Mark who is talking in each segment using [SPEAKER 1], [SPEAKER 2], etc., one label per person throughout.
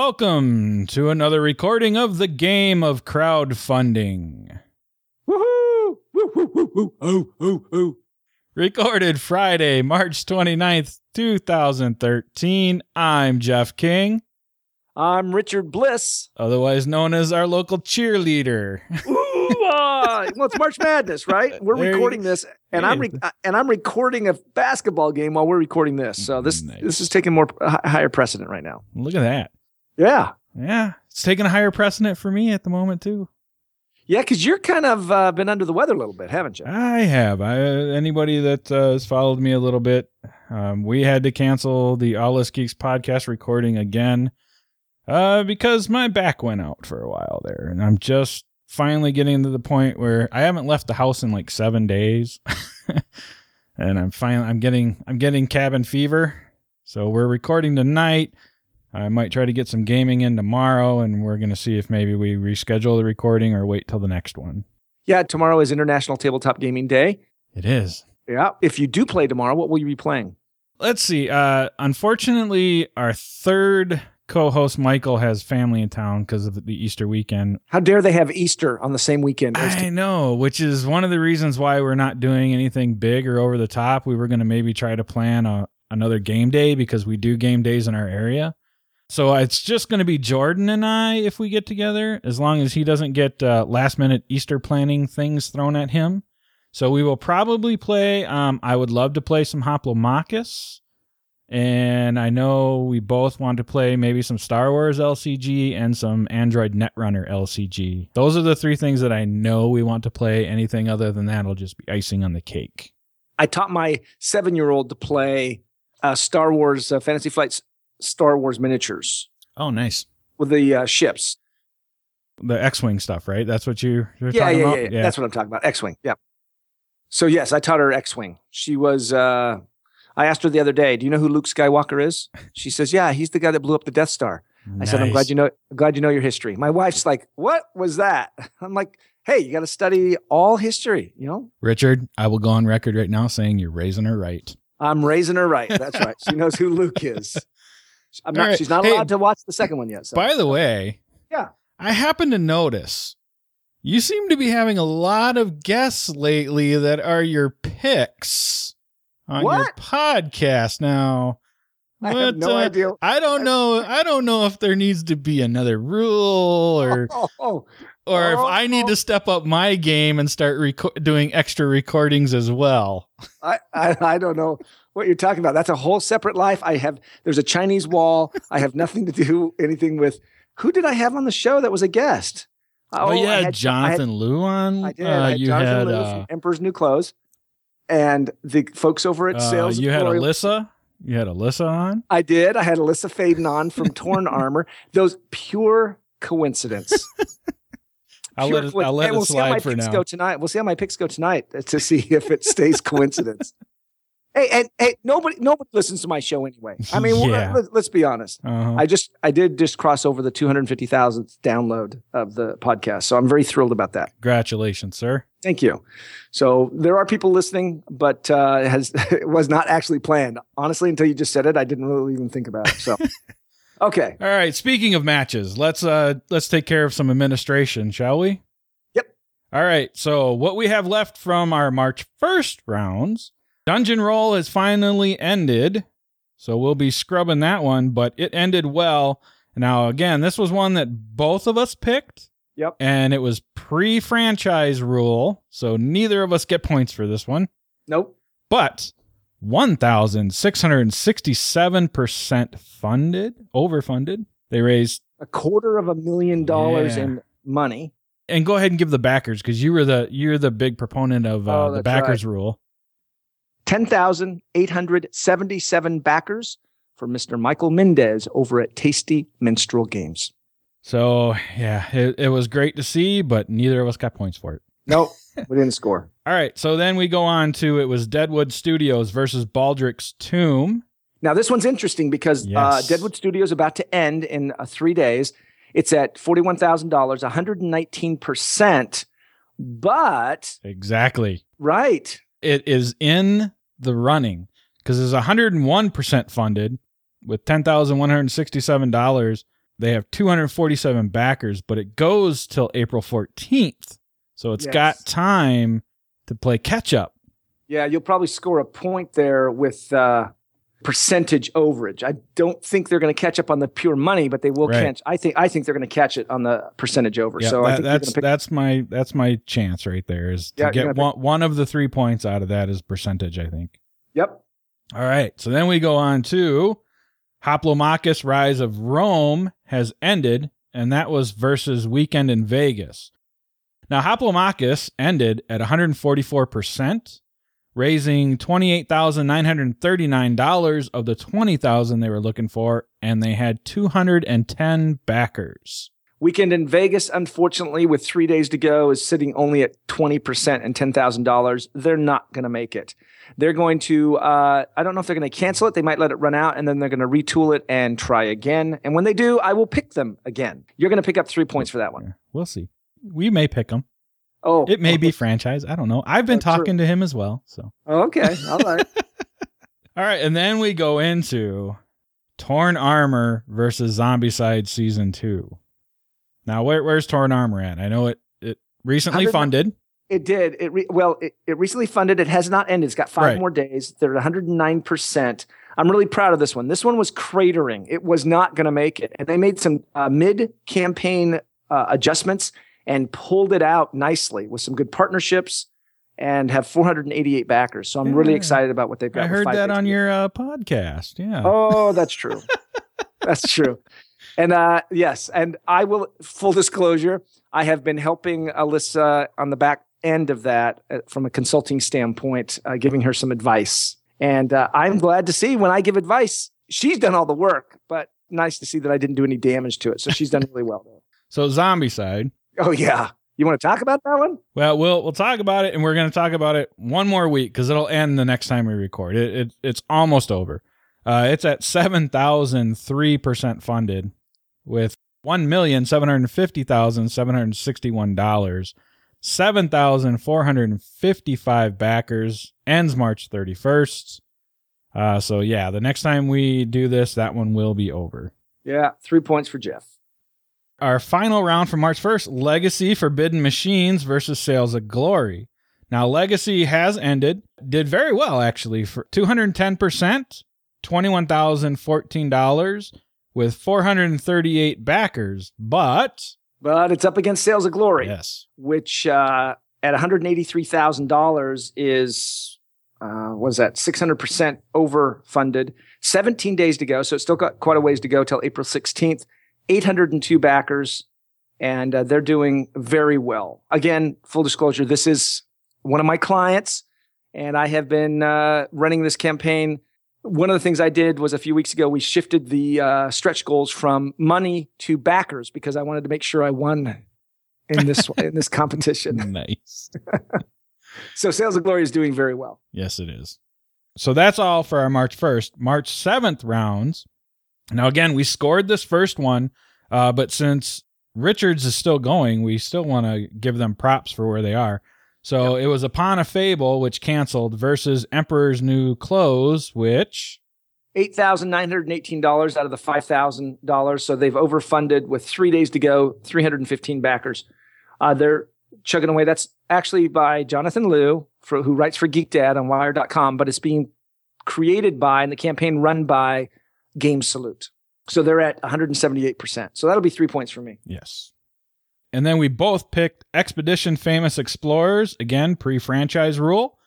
[SPEAKER 1] Welcome to another recording of the game of crowdfunding.
[SPEAKER 2] Woohoo! Woo, woo, woo, woo. Oh, oh, oh.
[SPEAKER 1] Recorded Friday, March 29th, 2013. I'm Jeff King,
[SPEAKER 2] I'm Richard Bliss.
[SPEAKER 1] otherwise known as our local cheerleader.
[SPEAKER 2] Ooh, uh, well, it's March Madness, right? We're
[SPEAKER 1] There you-
[SPEAKER 2] recording this, and I'm re- uh, and I'm recording a basketball game while we're recording this. So this
[SPEAKER 1] Nice.
[SPEAKER 2] this is taking more hi- higher precedent right now.
[SPEAKER 1] Look at that.
[SPEAKER 2] Yeah,
[SPEAKER 1] Yeah, it's taking a higher precedent for me at the moment, too.
[SPEAKER 2] yeah, because you're kind of uh, been under the weather a little bit, haven't you?
[SPEAKER 1] I have. I, anybody that uh, has followed me a little bit, um, we had to cancel the All Us Geeks podcast recording again uh, because my back went out for a while there, and I'm just finally getting to the point where I haven't left the house in like seven days, and I'm finally I'm getting I'm getting cabin fever. So we're recording tonight. I might try to get some gaming in tomorrow, and we're gonna see if maybe we reschedule the recording or wait till the next one.
[SPEAKER 2] Yeah, tomorrow is International Tabletop Gaming Day.
[SPEAKER 1] It is.
[SPEAKER 2] Yeah, if you do play tomorrow, what will you be playing?
[SPEAKER 1] let's see. Uh, unfortunately, our third co-host Michael has family in town because of the Easter weekend.
[SPEAKER 2] How dare they have Easter on the same weekend? as
[SPEAKER 1] I know, which is one of the reasons why we're not doing anything big or over the top. We were going to maybe try to plan a another game day because we do game days in our area. So it's just going to be Jordan and I if we get together, as long as he doesn't get uh, last minute Easter planning things thrown at him. So we will probably play. Um, I would love to play some Hoplomachus. And I know we both want to play maybe some Star Wars LCG and some Android Netrunner LCG. Those are the three things that I know we want to play. Anything other than that will just be icing on the cake.
[SPEAKER 2] I taught my seven year old to play uh, Star Wars uh, Fantasy Flights Star Wars miniatures
[SPEAKER 1] Oh, nice.
[SPEAKER 2] with the uh, ships.
[SPEAKER 1] The X-wing stuff, right? That's what you, you're
[SPEAKER 2] Yeah,
[SPEAKER 1] talking
[SPEAKER 2] yeah,
[SPEAKER 1] about.
[SPEAKER 2] yeah, yeah. That's what I'm talking about. X-wing. Yeah. So yes, I taught her X-wing. She was. Uh, I asked her the other day, "Do you know who Luke Skywalker is?" She says, "Yeah, he's the guy that blew up the Death Star." I said, "I'm glad you know. Glad you know your history." My wife's like, "What was that?" I'm like, "Hey, you got to study all history. You know,
[SPEAKER 1] Richard, I will go on record right now saying you're raising her right.
[SPEAKER 2] I'm raising her right. That's right. She knows who Luke is. I'm not.
[SPEAKER 1] Right.
[SPEAKER 2] She's not
[SPEAKER 1] Hey,
[SPEAKER 2] allowed to watch the second one yet. So.
[SPEAKER 1] By the way,
[SPEAKER 2] Yeah.
[SPEAKER 1] I happen to notice you seem to be having a lot of guests lately that are your picks on your podcast. Now,
[SPEAKER 2] I have no
[SPEAKER 1] uh,
[SPEAKER 2] idea.
[SPEAKER 1] I don't know. I don't know if there needs to be another rule or
[SPEAKER 2] Oh, oh,
[SPEAKER 1] or if
[SPEAKER 2] oh,
[SPEAKER 1] I need
[SPEAKER 2] oh.
[SPEAKER 1] to step up my game and start reco- doing extra recordings as well.
[SPEAKER 2] I, I I don't know what you're talking about. That's a whole separate life. I have there's a Chinese wall. I have nothing to do anything with. Who did I have on the show that was a guest?
[SPEAKER 1] Oh, yeah,
[SPEAKER 2] had-
[SPEAKER 1] Jonathan Liu on.
[SPEAKER 2] I, did.
[SPEAKER 1] Uh,
[SPEAKER 2] I had
[SPEAKER 1] you
[SPEAKER 2] Jonathan
[SPEAKER 1] had
[SPEAKER 2] Liu
[SPEAKER 1] uh,
[SPEAKER 2] from Emperor's New Clothes, and the folks over at
[SPEAKER 1] uh,
[SPEAKER 2] Sails.
[SPEAKER 1] you had Alyssa. You had Alyssa on.
[SPEAKER 2] I did. I had Alyssa Faden on from Torn Armor. Those pure coincidence.
[SPEAKER 1] I'll
[SPEAKER 2] Pure
[SPEAKER 1] let it, I'll let it
[SPEAKER 2] we'll see how my
[SPEAKER 1] slide for
[SPEAKER 2] picks
[SPEAKER 1] now.
[SPEAKER 2] go tonight. We'll see how my picks go tonight to see if it stays coincidence. Hey, and hey, nobody nobody listens to my show anyway. I mean,
[SPEAKER 1] Yeah.
[SPEAKER 2] let, us be honest.
[SPEAKER 1] Uh-huh.
[SPEAKER 2] I just I did just cross over the 250,000th download of the podcast. So I'm very thrilled about that.
[SPEAKER 1] Congratulations, sir.
[SPEAKER 2] Thank you. So there are people listening, but uh, it has it was not actually planned. Honestly, until you just said it, I didn't really even think about it. So okay.
[SPEAKER 1] All right. Speaking of matches, let's uh let's take care of some administration, shall we?
[SPEAKER 2] Yep.
[SPEAKER 1] All right. So what we have left from our March first rounds, Dungeon Roll has finally ended. So we'll be scrubbing that one, but it ended well. Now again, this was one that both of us picked.
[SPEAKER 2] Yep.
[SPEAKER 1] And it was pre-franchise rule, so neither of us get points for this one.
[SPEAKER 2] Nope.
[SPEAKER 1] but 1667% funded overfunded they raised
[SPEAKER 2] A quarter of a million dollars
[SPEAKER 1] Yeah.
[SPEAKER 2] in money.
[SPEAKER 1] and go ahead and give the backers because you were the you're the big proponent of uh,
[SPEAKER 2] Oh,
[SPEAKER 1] the backers rule
[SPEAKER 2] 10,877 backers for Mr. Michael Mindes over at Tasty Minstrel Games.
[SPEAKER 1] so yeah it, it was great to see but neither of us got points for it
[SPEAKER 2] Nope, we didn't score.
[SPEAKER 1] all right so then we go on to it was deadwood studios versus baldrick's tomb
[SPEAKER 2] Now, this one's interesting because uh, Deadwood Studios is about to end in uh, three days. It's at $41,000, 119%. But,
[SPEAKER 1] exactly
[SPEAKER 2] right,
[SPEAKER 1] it is in the running because it's 101% funded with $10,167 they have 247 backers, but it goes till April 14th. So it's
[SPEAKER 2] Yes.
[SPEAKER 1] got time to play catch up.
[SPEAKER 2] Yeah, you'll probably score a point there with uh, percentage overage. I don't think they're going to catch up on the pure money, but they will
[SPEAKER 1] Right.
[SPEAKER 2] catch. I think I think they're going to catch it on the percentage over.
[SPEAKER 1] Yeah,
[SPEAKER 2] so I
[SPEAKER 1] that-
[SPEAKER 2] think
[SPEAKER 1] that's
[SPEAKER 2] pick,
[SPEAKER 1] that's my that's my chance right there is to
[SPEAKER 2] Yeah,
[SPEAKER 1] get one, one of the three points out of that is percentage, I think.
[SPEAKER 2] yep.
[SPEAKER 1] All right. So then we go on to Hoplomachus Rise of Rome has ended, and that was versus Weekend in Vegas. Now, Hoplomachus ended at 144%, raising $28,939 of the 20000 they were looking for, and they had 210 backers.
[SPEAKER 2] Weekend in Vegas, unfortunately, with three days to go, is sitting only at 20% and $10,000. They're not going to make it. They're going to, uh, I don't know if they're going to cancel it. They might let it run out and then they're going to retool it and try again. And when they do, I will pick them again. You're going to pick up three points for that one.
[SPEAKER 1] We'll see. We may pick them.
[SPEAKER 2] Oh,
[SPEAKER 1] It may be franchise. I don't know. I've been
[SPEAKER 2] That's true.
[SPEAKER 1] talking to him as well. So.
[SPEAKER 2] Oh, okay. All right.
[SPEAKER 1] All right, and then we go into Torn Armor versus Zombicide Season 2. Now, where, where's Torn Armor at? I know it it recently funded.
[SPEAKER 2] It did. It re- well, it, it recently funded. It has not ended. It's got five
[SPEAKER 1] Right.
[SPEAKER 2] more days. They're at 109 percent. I'm really proud of this one. This one was cratering. It was not going to make it, and they made some uh, mid-campaign uh, adjustments and pulled it out nicely with some good partnerships, and have 488 backers. So I'm really excited about what they've got.
[SPEAKER 1] I heard that on your uh, podcast. Yeah.
[SPEAKER 2] Oh, that's true. that's true. And uh, yes, and I will. Full disclosure, I have been helping Alyssa on the back end of that uh, from a consulting standpoint, uh, giving her some advice. And uh, I'm glad to see when I give advice, she's done all the work. But nice to see that I didn't do any damage to it. So she's done really well there.
[SPEAKER 1] So Zombicide.
[SPEAKER 2] Oh yeah, you want to talk about that one?
[SPEAKER 1] Well, we'll we'll talk about it, and we're going to talk about it one more week because it'll end the next time we record. It, it it's almost over. Uh, it's at seven thousand three percent funded, with one million seven hundred fifty thousand seven hundred sixty one dollars, seven thousand four hundred fifty five backers. Ends March thirty first. Uh, so yeah, the next time we do this, that one will be over.
[SPEAKER 2] Yeah, three points for Jeff.
[SPEAKER 1] Our final round for March 1st Legacy Forbidden Machines versus Sails of Glory. Now, Legacy has ended, did very well actually for 210%, $21,014 with 438 backers. But,
[SPEAKER 2] But it's up against Sails of Glory.
[SPEAKER 1] yes,
[SPEAKER 2] which uh, at $183,000 is, uh, what is that, 600% overfunded. 17 days to go. So it's still got quite a ways to go till April 16th. 802 backers, and uh, they're doing very well. Again, full disclosure, this is one of my clients, and I have been uh, running this campaign. One of the things I did was a few weeks ago, we shifted the uh, stretch goals from money to backers because I wanted to make sure I won in this in this competition.
[SPEAKER 1] nice.
[SPEAKER 2] So Sails of Glory is doing very well.
[SPEAKER 1] Yes, it is. So that's all for our March 1st. March 7th rounds. Now, again, we scored this first one, uh, but since Richards is still going, we still want to give them props for where they are. So it was Upon a Fable, which canceled, versus Emperor's New Clothes, which.
[SPEAKER 2] Eight thousand nine hundred eighteen dollars out of the five thousand dollars. So they've overfunded with three days to go, three hundred and fifteen backers. Uh, they're chugging away. That's actually by Jonathan Liu, for, who writes for Geek Dad on Wired.com, but it's being created by and the campaign run by Game Salute. So they're at 178%. So that'll be three points for me.
[SPEAKER 1] Yes. And then we both picked Expedition Famous Explorers, again, pre franchise rule.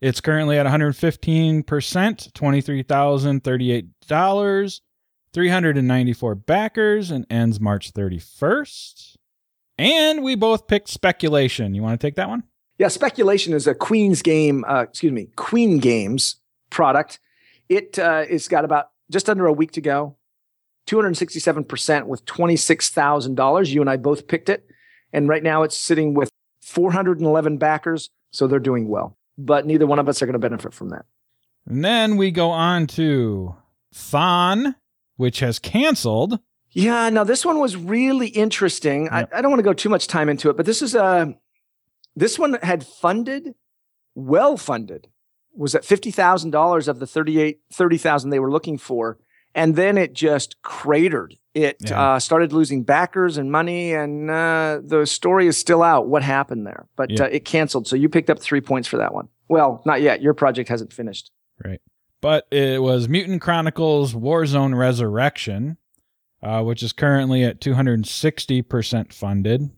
[SPEAKER 1] It's currently at 115%, $23,038, 394 backers, and ends March 31st. And we both picked Speculation. You want to take that one?
[SPEAKER 2] Yeah, speculation is a Queen's game, uh, excuse me, Queen Games product. It uh, it's got about just under a week to go. 267% with $26,000. You and I both picked it. And right now it's sitting with 411 backers. So they're doing well. But neither one of us are going to benefit from that.
[SPEAKER 1] And then we go on to Thon, which has canceled.
[SPEAKER 2] Yeah, now this one was really interesting.
[SPEAKER 1] Yep.
[SPEAKER 2] I, I don't want to go too much time into it, but this is a this one had funded, well funded, was at fifty thousand dollars of the 38, 30,000 they were looking for, and then it just cratered. It
[SPEAKER 1] Yeah.
[SPEAKER 2] uh, started losing backers and money, and uh, the story is still out. What happened there? But
[SPEAKER 1] Yeah.
[SPEAKER 2] uh, it canceled. So you picked up three points for that one. Well, not yet. Your project hasn't finished. Right.
[SPEAKER 1] But it was Mutant Chronicles Warzone Resurrection, uh, which is currently at 260% funded.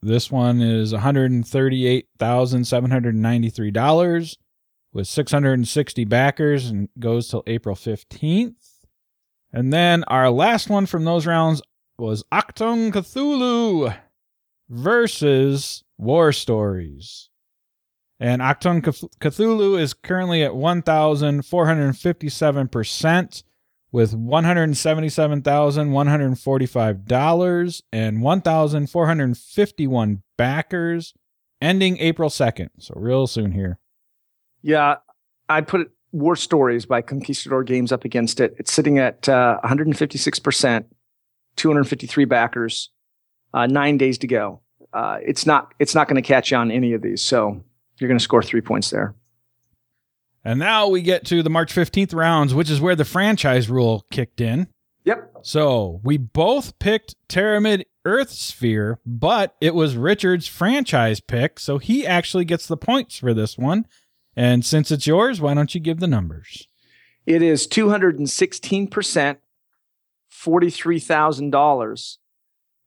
[SPEAKER 1] This one is $138,793 with 660 backers and goes till April 15th. And then our last one from those rounds was Achtung Cthulhu versus War Stories. And Achtung Cthulhu is currently at 1,457% with $177,145 and 1,451 backers ending April 2nd. So real soon here.
[SPEAKER 2] Yeah, I put War Stories by Conquistador Games up against it. It's sitting at uh, 156%, 253 backers, uh, nine days to go. Uh, it's not it's not going to catch on any of these, so you're going to score three points there.
[SPEAKER 1] And now we get to the March 15th rounds, which is where the franchise rule kicked in.
[SPEAKER 2] Yep.
[SPEAKER 1] So we both picked Pyramid Earth Sphere, but it was Richard's franchise pick, so he actually gets the points for this one. And since it's yours, why don't you give the numbers?
[SPEAKER 2] It is 216%, $43,000,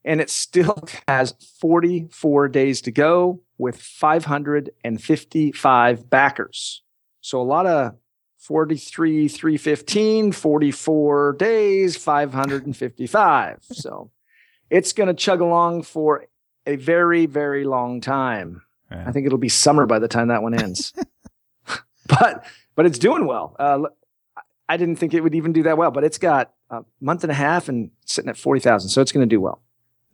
[SPEAKER 2] and it still has 44 days to go with 555 backers. So a lot of 43, 315, 44 days, 555. so it's going to chug along for a very, very long time.
[SPEAKER 1] Yeah.
[SPEAKER 2] I think it'll be summer by the time that one ends. but but it's doing well. Uh, I didn't think it would even do that well, but it's got a month and a half and sitting at forty thousand, so it's going to do well.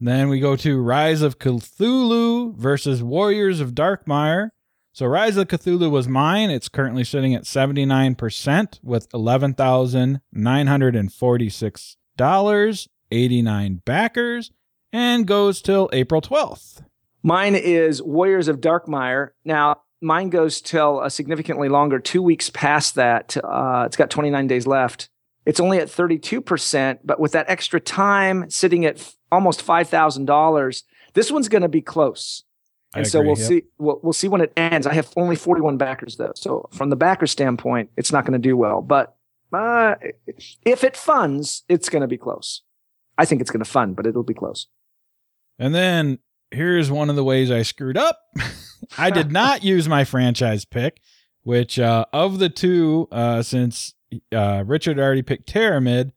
[SPEAKER 1] Then we go to Rise of Cthulhu versus Warriors of Darkmire. So Rise of Cthulhu was mine. It's currently sitting at 79% with $11,946, 89 backers, and goes till April 12th.
[SPEAKER 2] Mine is Warriors of Darkmire. Now mine goes till a significantly longer, two weeks past that. Uh, it's got twenty nine days left. It's only at thirty two percent, but with that extra time sitting at f- almost five thousand dollars, this one's going to be close.
[SPEAKER 1] I
[SPEAKER 2] and so
[SPEAKER 1] agree,
[SPEAKER 2] we'll
[SPEAKER 1] yep.
[SPEAKER 2] see we'll, we'll see when it ends i have only 41 backers though so from the backer standpoint it's not going to do well but uh, if it funds it's going to be close i think it's going to fund but it'll be close
[SPEAKER 1] And then here's one of the ways I screwed up. I did not use my franchise pick, which uh, of the two, uh, since uh, Richard already picked Pyramid,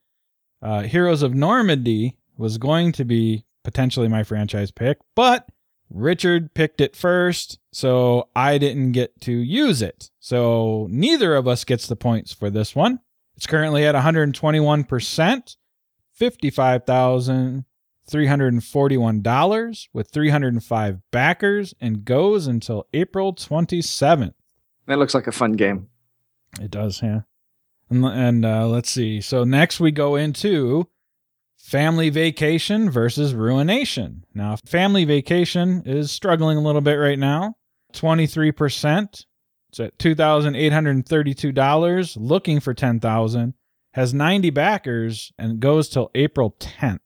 [SPEAKER 1] uh, Heroes of Normandy was going to be potentially my franchise pick, but Richard picked it first, so I didn't get to use it. So neither of us gets the points for this one. It's currently at 121%, 55,000. $341 with 305 backers and goes until April 27th.
[SPEAKER 2] that looks like a fun game
[SPEAKER 1] It does, yeah. And, and uh, let's see. So next we go into Family Vacation versus Ruination. Now, Family Vacation is struggling a little bit right now. 23%. It's at $2,832, looking for 10000 Has 90 backers and goes till April 10th.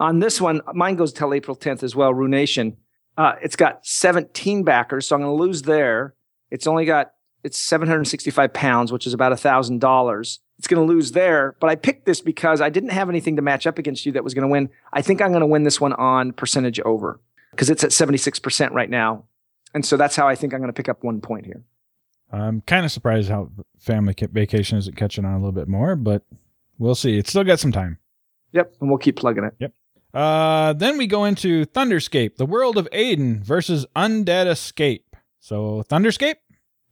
[SPEAKER 2] On this one mine goes till april 10th as well Ruination uh, it's got 17 backers so i'm going to lose there. It's only got it's 765 pounds which is about a thousand dollars. It's going to lose there but i picked this because i didn't have anything to match up against you that was going to win. I think i'm going to win this one on percentage over because it's at 76% right now. And so that's how i think i'm going to pick up one point here.
[SPEAKER 1] I'm kind of surprised how Family Vacation isn't catching on a little bit more, but we'll see. It's still got some time.
[SPEAKER 2] yep and we'll keep plugging it
[SPEAKER 1] Uh, then we go into Thunderscape, the world of Aden versus Undead Escape. So Thunderscape,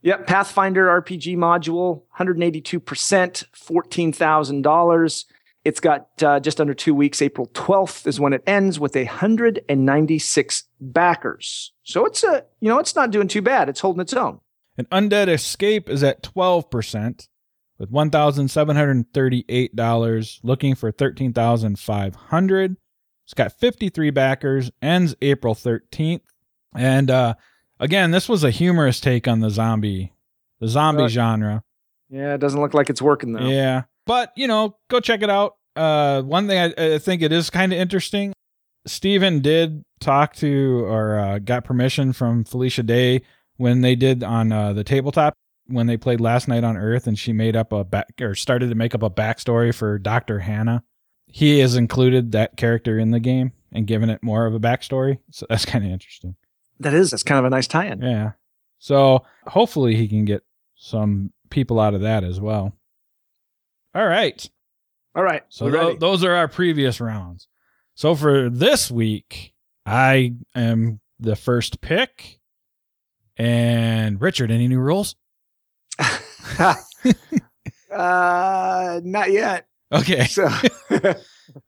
[SPEAKER 2] Yep, Pathfinder RPG module, 182%, $14,000. It's got uh, just under two weeks. April 12th is when it ends with 196 backers. So it's a, you know, it's not doing too bad. It's holding its own.
[SPEAKER 1] and Undead Escape is at twelve percent with one thousand seven hundred thirty-eight dollars, looking for thirteen thousand five hundred. It's got fifty-three backers. Ends April thirteenth, and uh, again, this was a humorous take on the zombie, the zombie genre.
[SPEAKER 2] Yeah, it doesn't look like it's working though.
[SPEAKER 1] Yeah. But you know, go check it out. Uh, one thing I, I think it is kind of interesting. Steven did talk to or uh, got permission from Felicia Day when they did on uh, the tabletop when they played last night on Earth, and she made up a back or started to make up a backstory for Doctor Hannah. He has included that character in the game and given it more of a backstory, so that's kind of interesting.
[SPEAKER 2] That is. That's kind of a nice tie-in.
[SPEAKER 1] Yeah. So hopefully he can get some people out of that as well. All right.
[SPEAKER 2] All right.
[SPEAKER 1] So th- those are our previous rounds. So for this week, I am the first pick. And Richard, any new rules?
[SPEAKER 2] uh, not yet.
[SPEAKER 1] Okay.
[SPEAKER 2] So,
[SPEAKER 1] all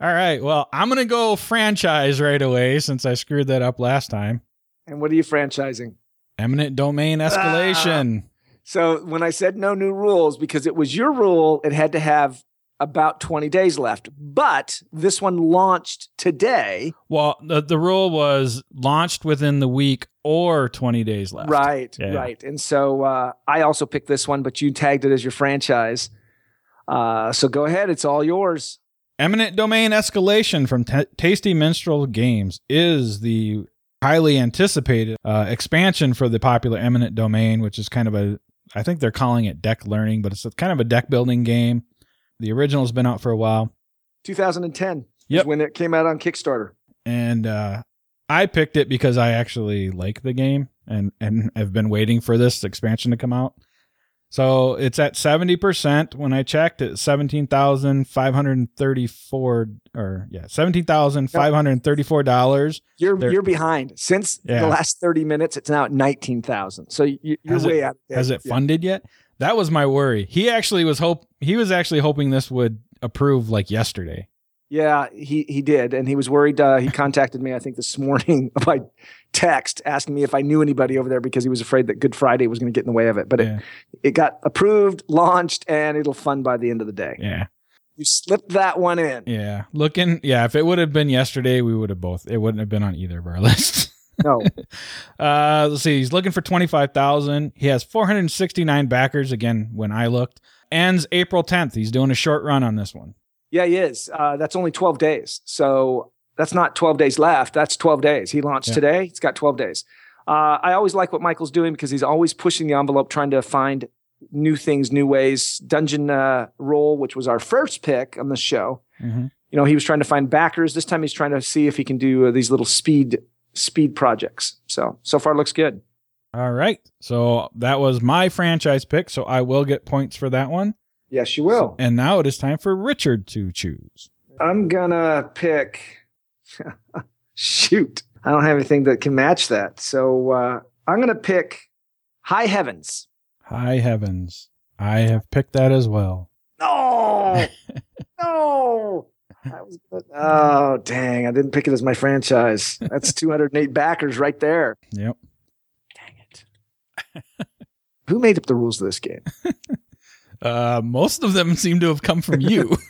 [SPEAKER 1] right. Well, I'm going to go franchise right away since I screwed that up last time.
[SPEAKER 2] and what are you franchising?
[SPEAKER 1] Eminent domain escalation.
[SPEAKER 2] So when I said no new rules, because it was your rule, it had to have about 20 days left. But this one launched today.
[SPEAKER 1] well, the, the rule was launched within the week or 20 days left.
[SPEAKER 2] Right,
[SPEAKER 1] Yeah.
[SPEAKER 2] right. And so uh, I also picked this one, but you tagged it as your franchise. Uh, so go ahead. It's all yours.
[SPEAKER 1] Eminent Domain Escalation from Ta Tasty Minstrel Games is the highly anticipated uh, expansion for the popular Eminent Domain, which is kind of a, I think they're calling it deck learning, but it's a, kind of a deck building game. The original's been out for a while.
[SPEAKER 2] 2010
[SPEAKER 1] Yep.
[SPEAKER 2] when it came out on Kickstarter.
[SPEAKER 1] and uh, I picked it because I actually like the game and and have been waiting for this expansion to come out. So it's at seventy percent. When I checked, it's seventeen thousand five hundred thirty-four, or yeah, seventeen thousand five hundred thirty-four dollars.
[SPEAKER 2] You're
[SPEAKER 1] There-
[SPEAKER 2] you're behind. Since
[SPEAKER 1] Yeah.
[SPEAKER 2] the last 30 minutes, it's now at 19,000. So you, you're
[SPEAKER 1] Has it-
[SPEAKER 2] way out. there.
[SPEAKER 1] Has it
[SPEAKER 2] Yeah.
[SPEAKER 1] funded yet? That was my worry. He actually was hope he was actually hoping this would approve like yesterday.
[SPEAKER 2] Yeah, he he did, and he was worried. Uh, he contacted me, I think, this morning by text, asking me if I knew anybody over there because he was afraid that Good Friday was going to get in the way of it. But
[SPEAKER 1] Yeah,
[SPEAKER 2] it, it got approved, launched, and it'll fund by the end of the day.
[SPEAKER 1] yeah,
[SPEAKER 2] You slipped that one in.
[SPEAKER 1] yeah. Looking, yeah. If it would have been yesterday, we would have both. It wouldn't have been on either of our lists.
[SPEAKER 2] No,
[SPEAKER 1] Uh, let's see. He's looking for twenty five thousand. He has four hundred sixty nine backers. Again, when I looked, ends April tenth. He's doing a short run on this one.
[SPEAKER 2] Yeah, he is. Uh, that's only 12 days. So that's not 12 days left. That's 12 days. He launched
[SPEAKER 1] Yeah.
[SPEAKER 2] today. He's got 12 days. Uh, I always like what Michael's doing because he's always pushing the envelope, trying to find new things, new ways. Dungeon uh, Roll, which was our first pick on the show.
[SPEAKER 1] Mm-hmm.
[SPEAKER 2] you know he was trying to find backers this time he's trying to see if he can do uh, these little speed speed projects so so far looks good
[SPEAKER 1] All right. So that was my franchise pick. So I will get points for that one.
[SPEAKER 2] Yes you will.
[SPEAKER 1] And now it is time for Richard to choose.
[SPEAKER 2] i'm gonna pick shoot i don't have anything that can match that. So uh, i'm gonna pick high heavens.
[SPEAKER 1] High heavens. I have picked that as well.
[SPEAKER 2] no! No! I was, oh dang i didn't pick it as my franchise. That's 208 backers right there.
[SPEAKER 1] Yep.
[SPEAKER 2] dang it. Who made up the rules of this game
[SPEAKER 1] Uh, most of them seem to have come from you.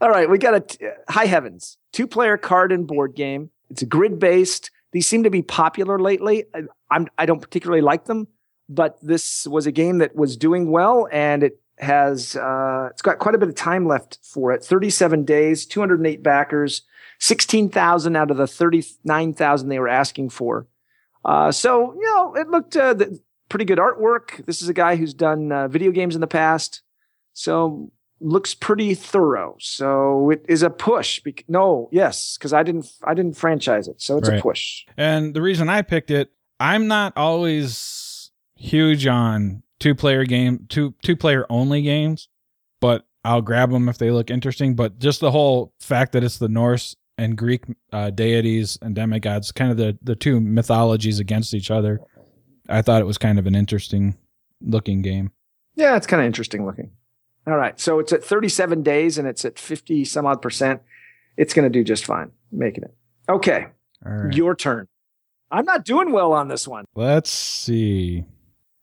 [SPEAKER 2] All right, we got a t- High Heavens, two player card and board game. It's a grid based. These seem to be popular lately. I, I'm I don't particularly like them, but this was a game that was doing well, and it has uh, it's got quite a bit of time left for it. 37 days, 208 backers, 16,000 out of the 39,000 they were asking for. Uh, so you know, it looked uh, th- pretty good artwork. This is a guy who's done uh, video games in the past, so looks pretty thorough. So it is a push. Bec- no, yes, because I didn't I didn't franchise it, so it's
[SPEAKER 1] Right.
[SPEAKER 2] a push.
[SPEAKER 1] and the reason I picked it, I'm not always huge on two player game, two two player only games, but I'll grab them if they look interesting. But just the whole fact that it's the Norse and Greek uh, deities and demigods, kind of the the two mythologies against each other, I thought it was kind of an interesting looking game.
[SPEAKER 2] Yeah, it's kind of interesting looking. All right, so it's at 37 days and it's at 50 some odd percent. It's going to do just fine, making it. Okay,
[SPEAKER 1] All right.
[SPEAKER 2] your turn. I'm not doing well on this one.
[SPEAKER 1] Let's see.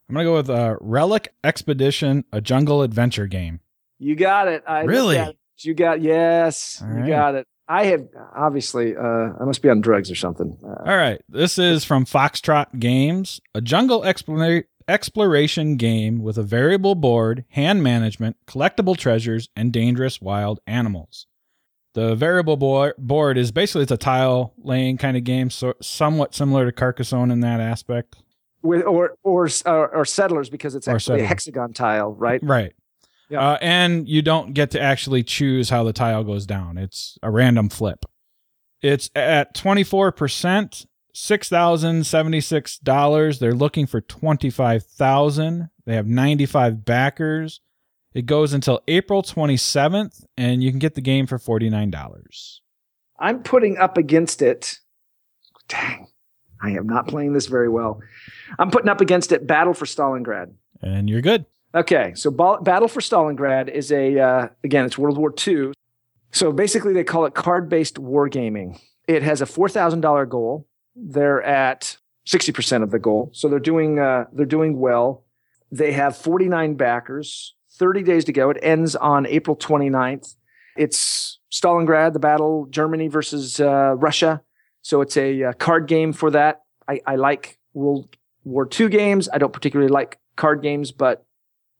[SPEAKER 1] I'm gonna go with uh, Relic Expedition, a jungle adventure game.
[SPEAKER 2] You got it. I
[SPEAKER 1] Really?
[SPEAKER 2] it. You got yes.
[SPEAKER 1] All
[SPEAKER 2] you
[SPEAKER 1] right.
[SPEAKER 2] got it. I have obviously. Uh, I must be on drugs or something. Uh,
[SPEAKER 1] All right, this is from Foxtrot Games, a jungle explora- exploration game with a variable board, hand management, collectible treasures, and dangerous wild animals. The variable board, board is basically it's a tile laying kind of game, so somewhat similar to Carcassonne in that aspect.
[SPEAKER 2] With or or or, or settlers because it's
[SPEAKER 1] Or
[SPEAKER 2] actually a hexagon tile, right?
[SPEAKER 1] Right.
[SPEAKER 2] Yeah.
[SPEAKER 1] Uh, and you don't get to actually choose how the tile goes down. It's a random flip. It's at 24%, $6,076. They're looking for 25000 They have 95 backers. It goes until April 27th, and you can get the game for $49.
[SPEAKER 2] I'm putting up against it. Dang, I am not playing this very well. I'm putting up against it Battle for Stalingrad.
[SPEAKER 1] And you're good.
[SPEAKER 2] Okay, so Ba- Battle for Stalingrad is a uh, again, it's World War II. So basically, they call it card-based wargaming. It has a four thousand dollar goal. They're at sixty percent of the goal, so they're doing uh, they're doing well. They have forty nine backers. Thirty days to go. It ends on April 29th. It's Stalingrad, the battle, Germany versus uh, Russia. So it's a uh, card game for that. I, I like World War II games. I don't particularly like card games, but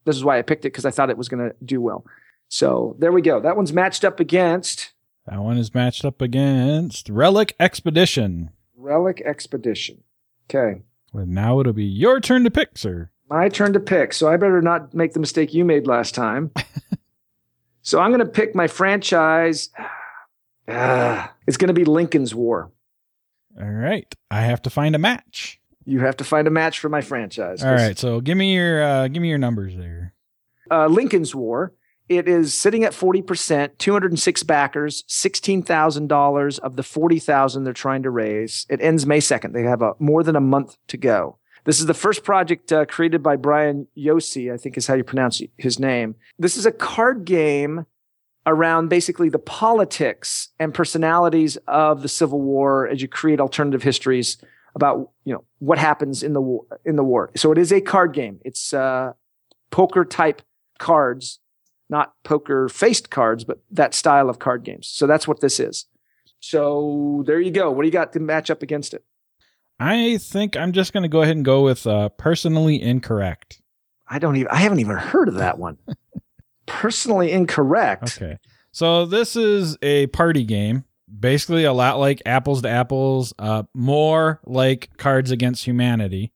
[SPEAKER 2] this is why I picked it because I thought it was going to do well. So there we go. That one's matched up against
[SPEAKER 1] That one is matched up against Relic Expedition.
[SPEAKER 2] Relic Expedition. Okay.
[SPEAKER 1] Well, now it'll be your turn to pick, sir.
[SPEAKER 2] My turn to pick. So I better not make the mistake you made last time. so I'm going to pick my franchise. Ah, it's going to be Lincoln's War.
[SPEAKER 1] All right. I have to find a match.
[SPEAKER 2] You have to find a match for my franchise.
[SPEAKER 1] All right. So give me your uh give me your numbers there.
[SPEAKER 2] uh, Lincoln's War. It is sitting at 40%, 206 backers, $16,000 of the 40,000 they're trying to raise. It ends May 2nd. They have a, more than a month to go. This is the first project uh, created by Brian Yossi, I think is how you pronounce his name. This is a card game around basically the politics and personalities of the Civil War as you create alternative histories about, you know, what happens in the war, in the war. So it is a card game. It's uh, poker type cards, not poker faced cards, but that style of card games. So that's what this is. So there you go. What do you got to match up against it?
[SPEAKER 1] I think I'm just going to go ahead and go with uh personally incorrect.
[SPEAKER 2] I don't even I haven't even heard of that one. Personally incorrect.
[SPEAKER 1] Okay. So this is a party game, basically a lot like apples to apples, uh more like Cards Against Humanity.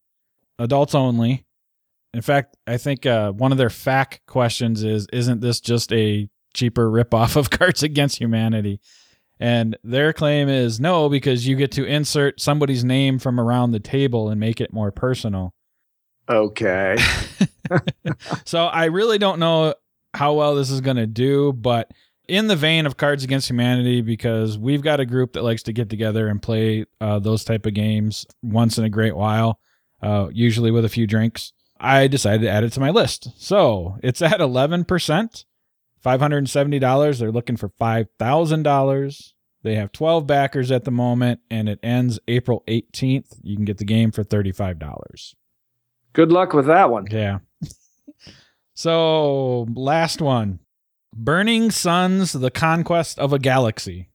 [SPEAKER 1] Adults only. In fact, I think uh, one of their FAQ questions is Isn't this just a cheaper ripoff of Cards Against Humanity? And their claim is no, because you get to insert somebody's name from around the table and make it more personal.
[SPEAKER 2] Okay.
[SPEAKER 1] So I really don't know how well this is going to do, but in the vein of Cards Against Humanity, because we've got a group that likes to get together and play uh, those type of games once in a great while, uh, usually with a few drinks. I decided to add it to my list. So it's at 11%, $570. They're looking for $5,000. They have 12 backers at the moment, and it ends April 18th. You can get the game for $35.
[SPEAKER 2] Good luck with that one.
[SPEAKER 1] Yeah. so, last one Burning Suns, The Conquest of a Galaxy.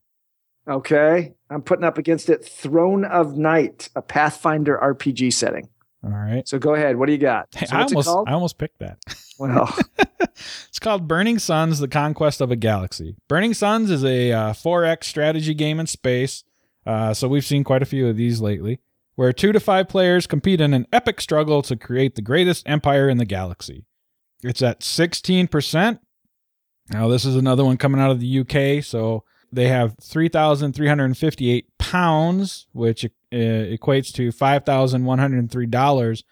[SPEAKER 2] Okay. I'm putting up against it Throne of Night, a Pathfinder RPG setting.
[SPEAKER 1] All right.
[SPEAKER 2] So go ahead. What do you got? So
[SPEAKER 1] I almost? I almost picked that.
[SPEAKER 2] well,
[SPEAKER 1] it's called Burning Suns: The Conquest of a Galaxy. Burning Suns is a uh, 4X strategy game in space. Uh, so we've seen quite a few of these lately, where two to five players compete in an epic struggle to create the greatest empire in the galaxy. It's at 16%. Now, this is another one coming out of the UK. So they have 3,358 pounds, which equates to $5,103.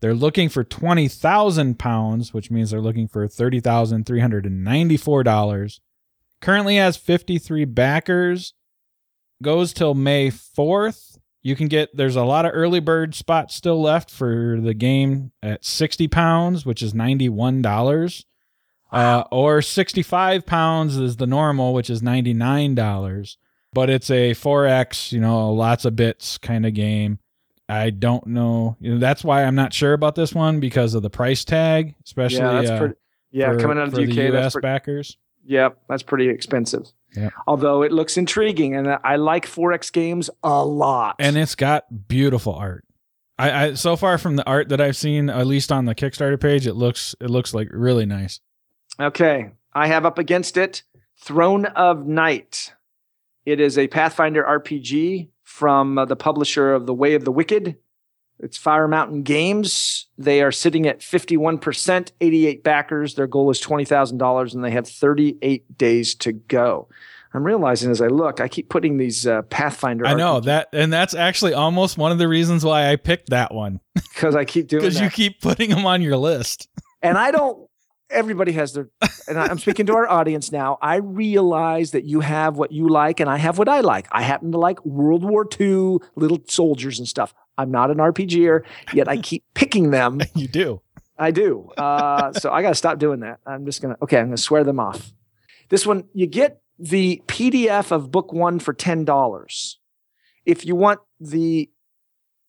[SPEAKER 1] They're looking for 20,000 pounds, which means they're looking for $30,394. Currently has 53 backers. Goes till May 4th. You can get, there's a lot of early bird spots still left for the game at 60 pounds, which is $91. Uh, or 65 pounds is the normal, which is $99. But it's a 4X, you know, lots of bits kind of game. I don't know. You know, that's why I'm not sure about this one because of the price tag, especially
[SPEAKER 2] yeah, that's
[SPEAKER 1] uh,
[SPEAKER 2] pretty. Yeah,
[SPEAKER 1] for-
[SPEAKER 2] coming out of the UK,
[SPEAKER 1] US
[SPEAKER 2] that's pretty,
[SPEAKER 1] backers.
[SPEAKER 2] Yep, that's pretty expensive.
[SPEAKER 1] Yep.
[SPEAKER 2] Although it looks intriguing, and I like 4X games a lot.
[SPEAKER 1] And it's got beautiful art. I, I so far from the art that I've seen, at least on the Kickstarter page, it looks it looks like really nice.
[SPEAKER 2] Okay, I have up against it Throne of Night. It is a Pathfinder RPG from uh, the publisher of The Way of the Wicked. It's Fire Mountain Games. They are sitting at 51%, 88 backers. Their goal is $20,000 and they have 38 days to go. I'm realizing as I look, I keep putting these uh, Pathfinder.
[SPEAKER 1] I know
[SPEAKER 2] RPGs
[SPEAKER 1] that, and that's actually almost one of the reasons why I picked that one
[SPEAKER 2] because I keep doing
[SPEAKER 1] because you keep putting them on your list.
[SPEAKER 2] and I don't. Everybody has their, and I'm speaking to our audience now. I realize that you have what you like, and I have what I like. I happen to like World War II little soldiers and stuff. I'm not an RPGer, yet I keep picking them.
[SPEAKER 1] You do.
[SPEAKER 2] I do. Uh, so I got to stop doing that. I'm just gonna. Okay, I'm gonna swear them off. This one, you get the PDF of book one for ten dollars. If you want the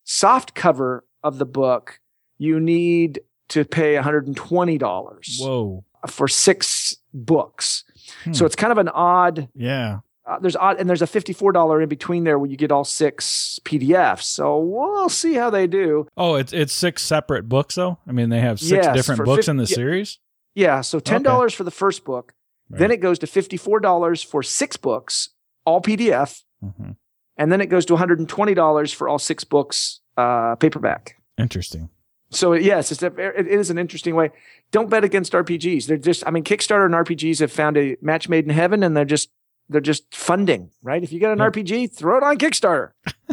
[SPEAKER 2] soft cover of the book, you need to pay $120
[SPEAKER 1] Whoa.
[SPEAKER 2] for six books.
[SPEAKER 1] Hmm.
[SPEAKER 2] So it's kind of an odd.
[SPEAKER 1] Yeah.
[SPEAKER 2] Uh, there's odd, and there's a fifty-four dollar in between there where you get all six PDFs. So we'll see how they do.
[SPEAKER 1] Oh, it's it's six separate books though. I mean, they have six
[SPEAKER 2] Yes,
[SPEAKER 1] different books
[SPEAKER 2] fif-
[SPEAKER 1] in the
[SPEAKER 2] yeah.
[SPEAKER 1] series.
[SPEAKER 2] Yeah, so ten dollars for the first book. Then it goes to fifty-four dollars for six books, all PDF,
[SPEAKER 1] Mhm.
[SPEAKER 2] and then it goes to one hundred and twenty dollars for all six books, uh, paperback.
[SPEAKER 1] Interesting.
[SPEAKER 2] So yes, it's a, it is an interesting way. Don't bet against RPGs. They're just, I mean, Kickstarter and RPGs have found a match made in heaven, and they're just they're just funding, right? If you get an
[SPEAKER 1] Yep.
[SPEAKER 2] RPG, throw it on Kickstarter.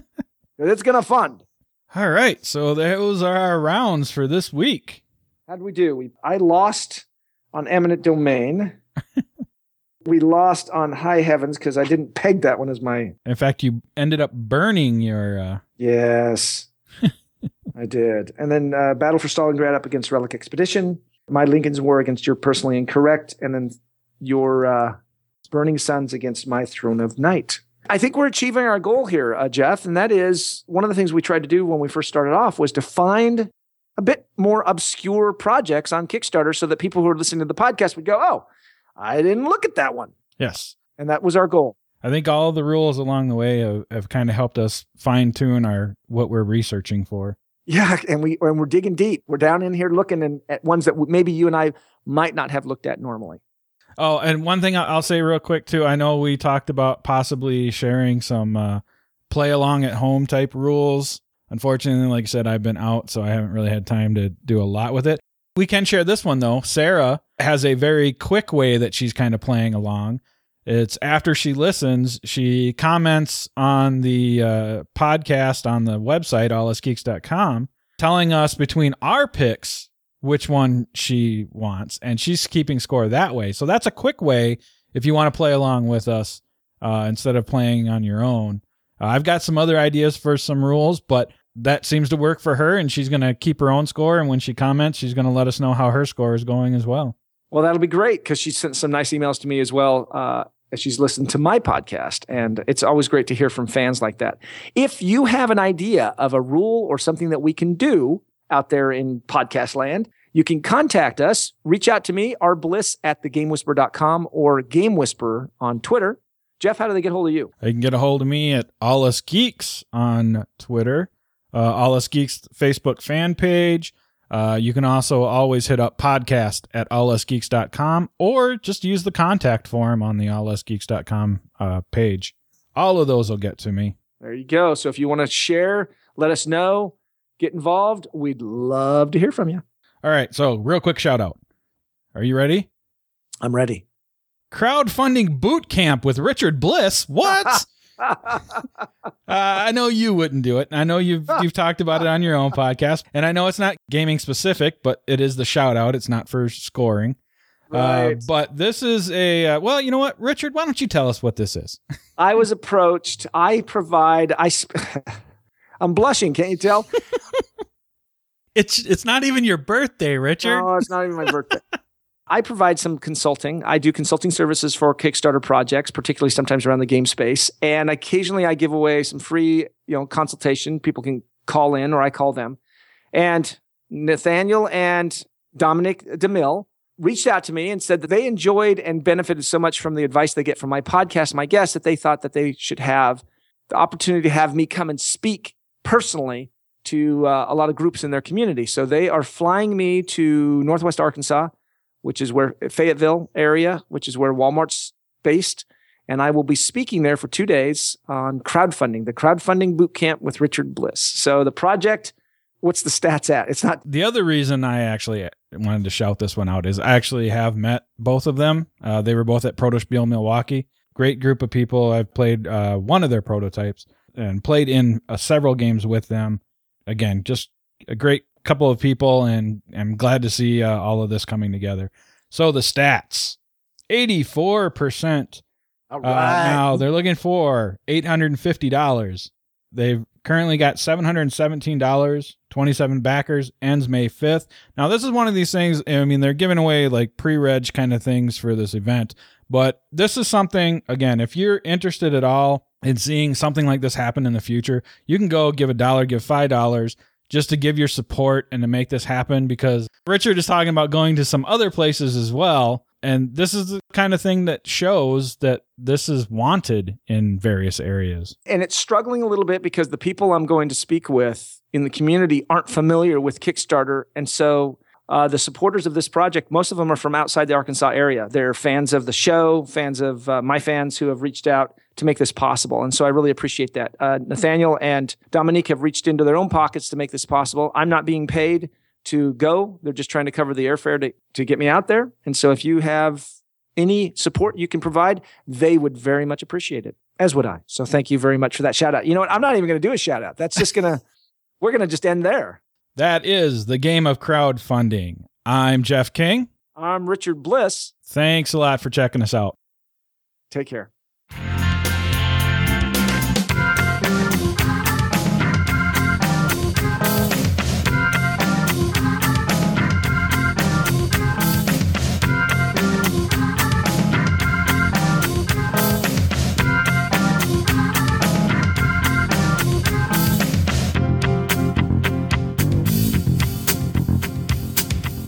[SPEAKER 2] it's gonna fund.
[SPEAKER 1] All right. So those are our rounds for this week.
[SPEAKER 2] How'd we do? We I lost on eminent domain. we lost on high heavens because I didn't peg that one as my
[SPEAKER 1] In fact, you ended up burning your. Uh,
[SPEAKER 2] yes. I did. And then uh, Battle for Stalingrad up against Relic Expedition. My Lincoln's War against your personally incorrect, and then your uh, Burning Suns against my Throne of Night. I think we're achieving our goal here, uh, Jeff, and that is one of the things we tried to do when we first started off was to find a bit more obscure projects on Kickstarter so that people who are listening to the podcast would go, "Oh, I didn't look at that one,"
[SPEAKER 1] yes.
[SPEAKER 2] and that was our goal.
[SPEAKER 1] I think all the rules along the way have, have kind of helped us fine tune our what we're researching for.
[SPEAKER 2] Yeah, and we and we're digging deep. We're down in here looking in, at ones that maybe you and I might not have looked at normally.
[SPEAKER 1] Oh, and one thing I'll say real quick too. I know we talked about possibly sharing some uh, play along at home type rules. Unfortunately, like I said, I've been out, so I haven't really had time to do a lot with it. We can share this one though. Sarah has a very quick way that she's kind of playing along. It's after she listens, she comments on the uh, podcast on the website, allusgeeks.com, telling us between our picks which one she wants, and she's keeping score that way. So that's a quick way if you want to play along with us uh, instead of playing on your own. Uh, I've got some other ideas for some rules, but that seems to work for her, and she's going to keep her own score. And when she comments, she's going to let us know how her score is going as well.
[SPEAKER 2] Well, that'll be great because she sent some nice emails to me as well. Uh, she's listened to my podcast, and it's always great to hear from fans like that. If you have an idea of a rule or something that we can do out there in podcast land, you can contact us, reach out to me, rbliss at thegamewhisper.com or Game Whisper on Twitter. Jeff, how do they get a hold of you?
[SPEAKER 1] They can get a hold of me at All Us Geeks on Twitter, uh, All Us Geeks Facebook fan page. Uh, you can also always hit up podcast at allusgeeks.com or just use the contact form on the allusgeeks.com uh, page. All of those will get to me.
[SPEAKER 2] There you go. So if you want to share, let us know, get involved. We'd love to hear from you.
[SPEAKER 1] All right. So, real quick shout out. Are you ready?
[SPEAKER 2] I'm ready.
[SPEAKER 1] Crowdfunding boot camp with Richard Bliss. What? Uh, I know you wouldn't do it. I know you've you've talked about it on your own podcast, and I know it's not gaming specific, but it is the shout out. It's not for scoring. Uh, but this is a uh, well. You know what, Richard? Why don't you tell us what this is?
[SPEAKER 2] I was approached. I provide. I. Sp- I'm blushing. Can't you tell?
[SPEAKER 1] It's it's not even your birthday, Richard.
[SPEAKER 2] No, it's not even my birthday. I provide some consulting. I do consulting services for Kickstarter projects, particularly sometimes around the game space. And occasionally I give away some free, you know, consultation. People can call in or I call them. And Nathaniel and Dominic DeMille reached out to me and said that they enjoyed and benefited so much from the advice they get from my podcast, my guests, that they thought that they should have the opportunity to have me come and speak personally to uh, a lot of groups in their community. So they are flying me to Northwest Arkansas, which is where Fayetteville area, which is where Walmart's based. And I will be speaking there for two days on crowdfunding, the crowdfunding boot camp with Richard Bliss. So the project, what's the stats at? It's not.
[SPEAKER 1] The other reason I actually wanted to shout this one out is I actually have met both of them. Uh, they were both at Protospiel Milwaukee. Great group of people. I've played uh, one of their prototypes and played in uh, several games with them. Again, just a great couple of people, and I'm glad to see uh, all of this coming together. So the stats 84%
[SPEAKER 2] All
[SPEAKER 1] uh, now they're looking for eight hundred and fifty dollars. They've currently got seven hundred and seventeen dollars, twenty seven backers. Ends May fifth. Now this is one of these things. I mean, they're giving away like pre-reg kind of things for this event, but this is something. Again, if you're interested at all in seeing something like this happen in the future, you can go give a dollar, give five dollars. Just to give your support and to make this happen, because Richard is talking about going to some other places as well. And this is the kind of thing that shows that this is wanted in various areas.
[SPEAKER 2] and it's struggling a little bit because the people I'm going to speak with in the community aren't familiar with Kickstarter. And so uh, the supporters of this project, most of them are from outside the Arkansas area. They're fans of the show, fans of uh, my fans who have reached out to make this possible. And so I really appreciate that. Uh, Nathaniel and Dominique have reached into their own pockets to make this possible. I'm not being paid to go, they're just trying to cover the airfare to, to get me out there. And so if you have any support you can provide, they would very much appreciate it, as would I. So thank you very much for that shout out. You know what? I'm not even going to do a shout out. That's just going to, we're going to just end there.
[SPEAKER 1] That is the game of crowdfunding. I'm Jeff King.
[SPEAKER 2] I'm Richard Bliss.
[SPEAKER 1] Thanks a lot for checking us out.
[SPEAKER 2] Take care.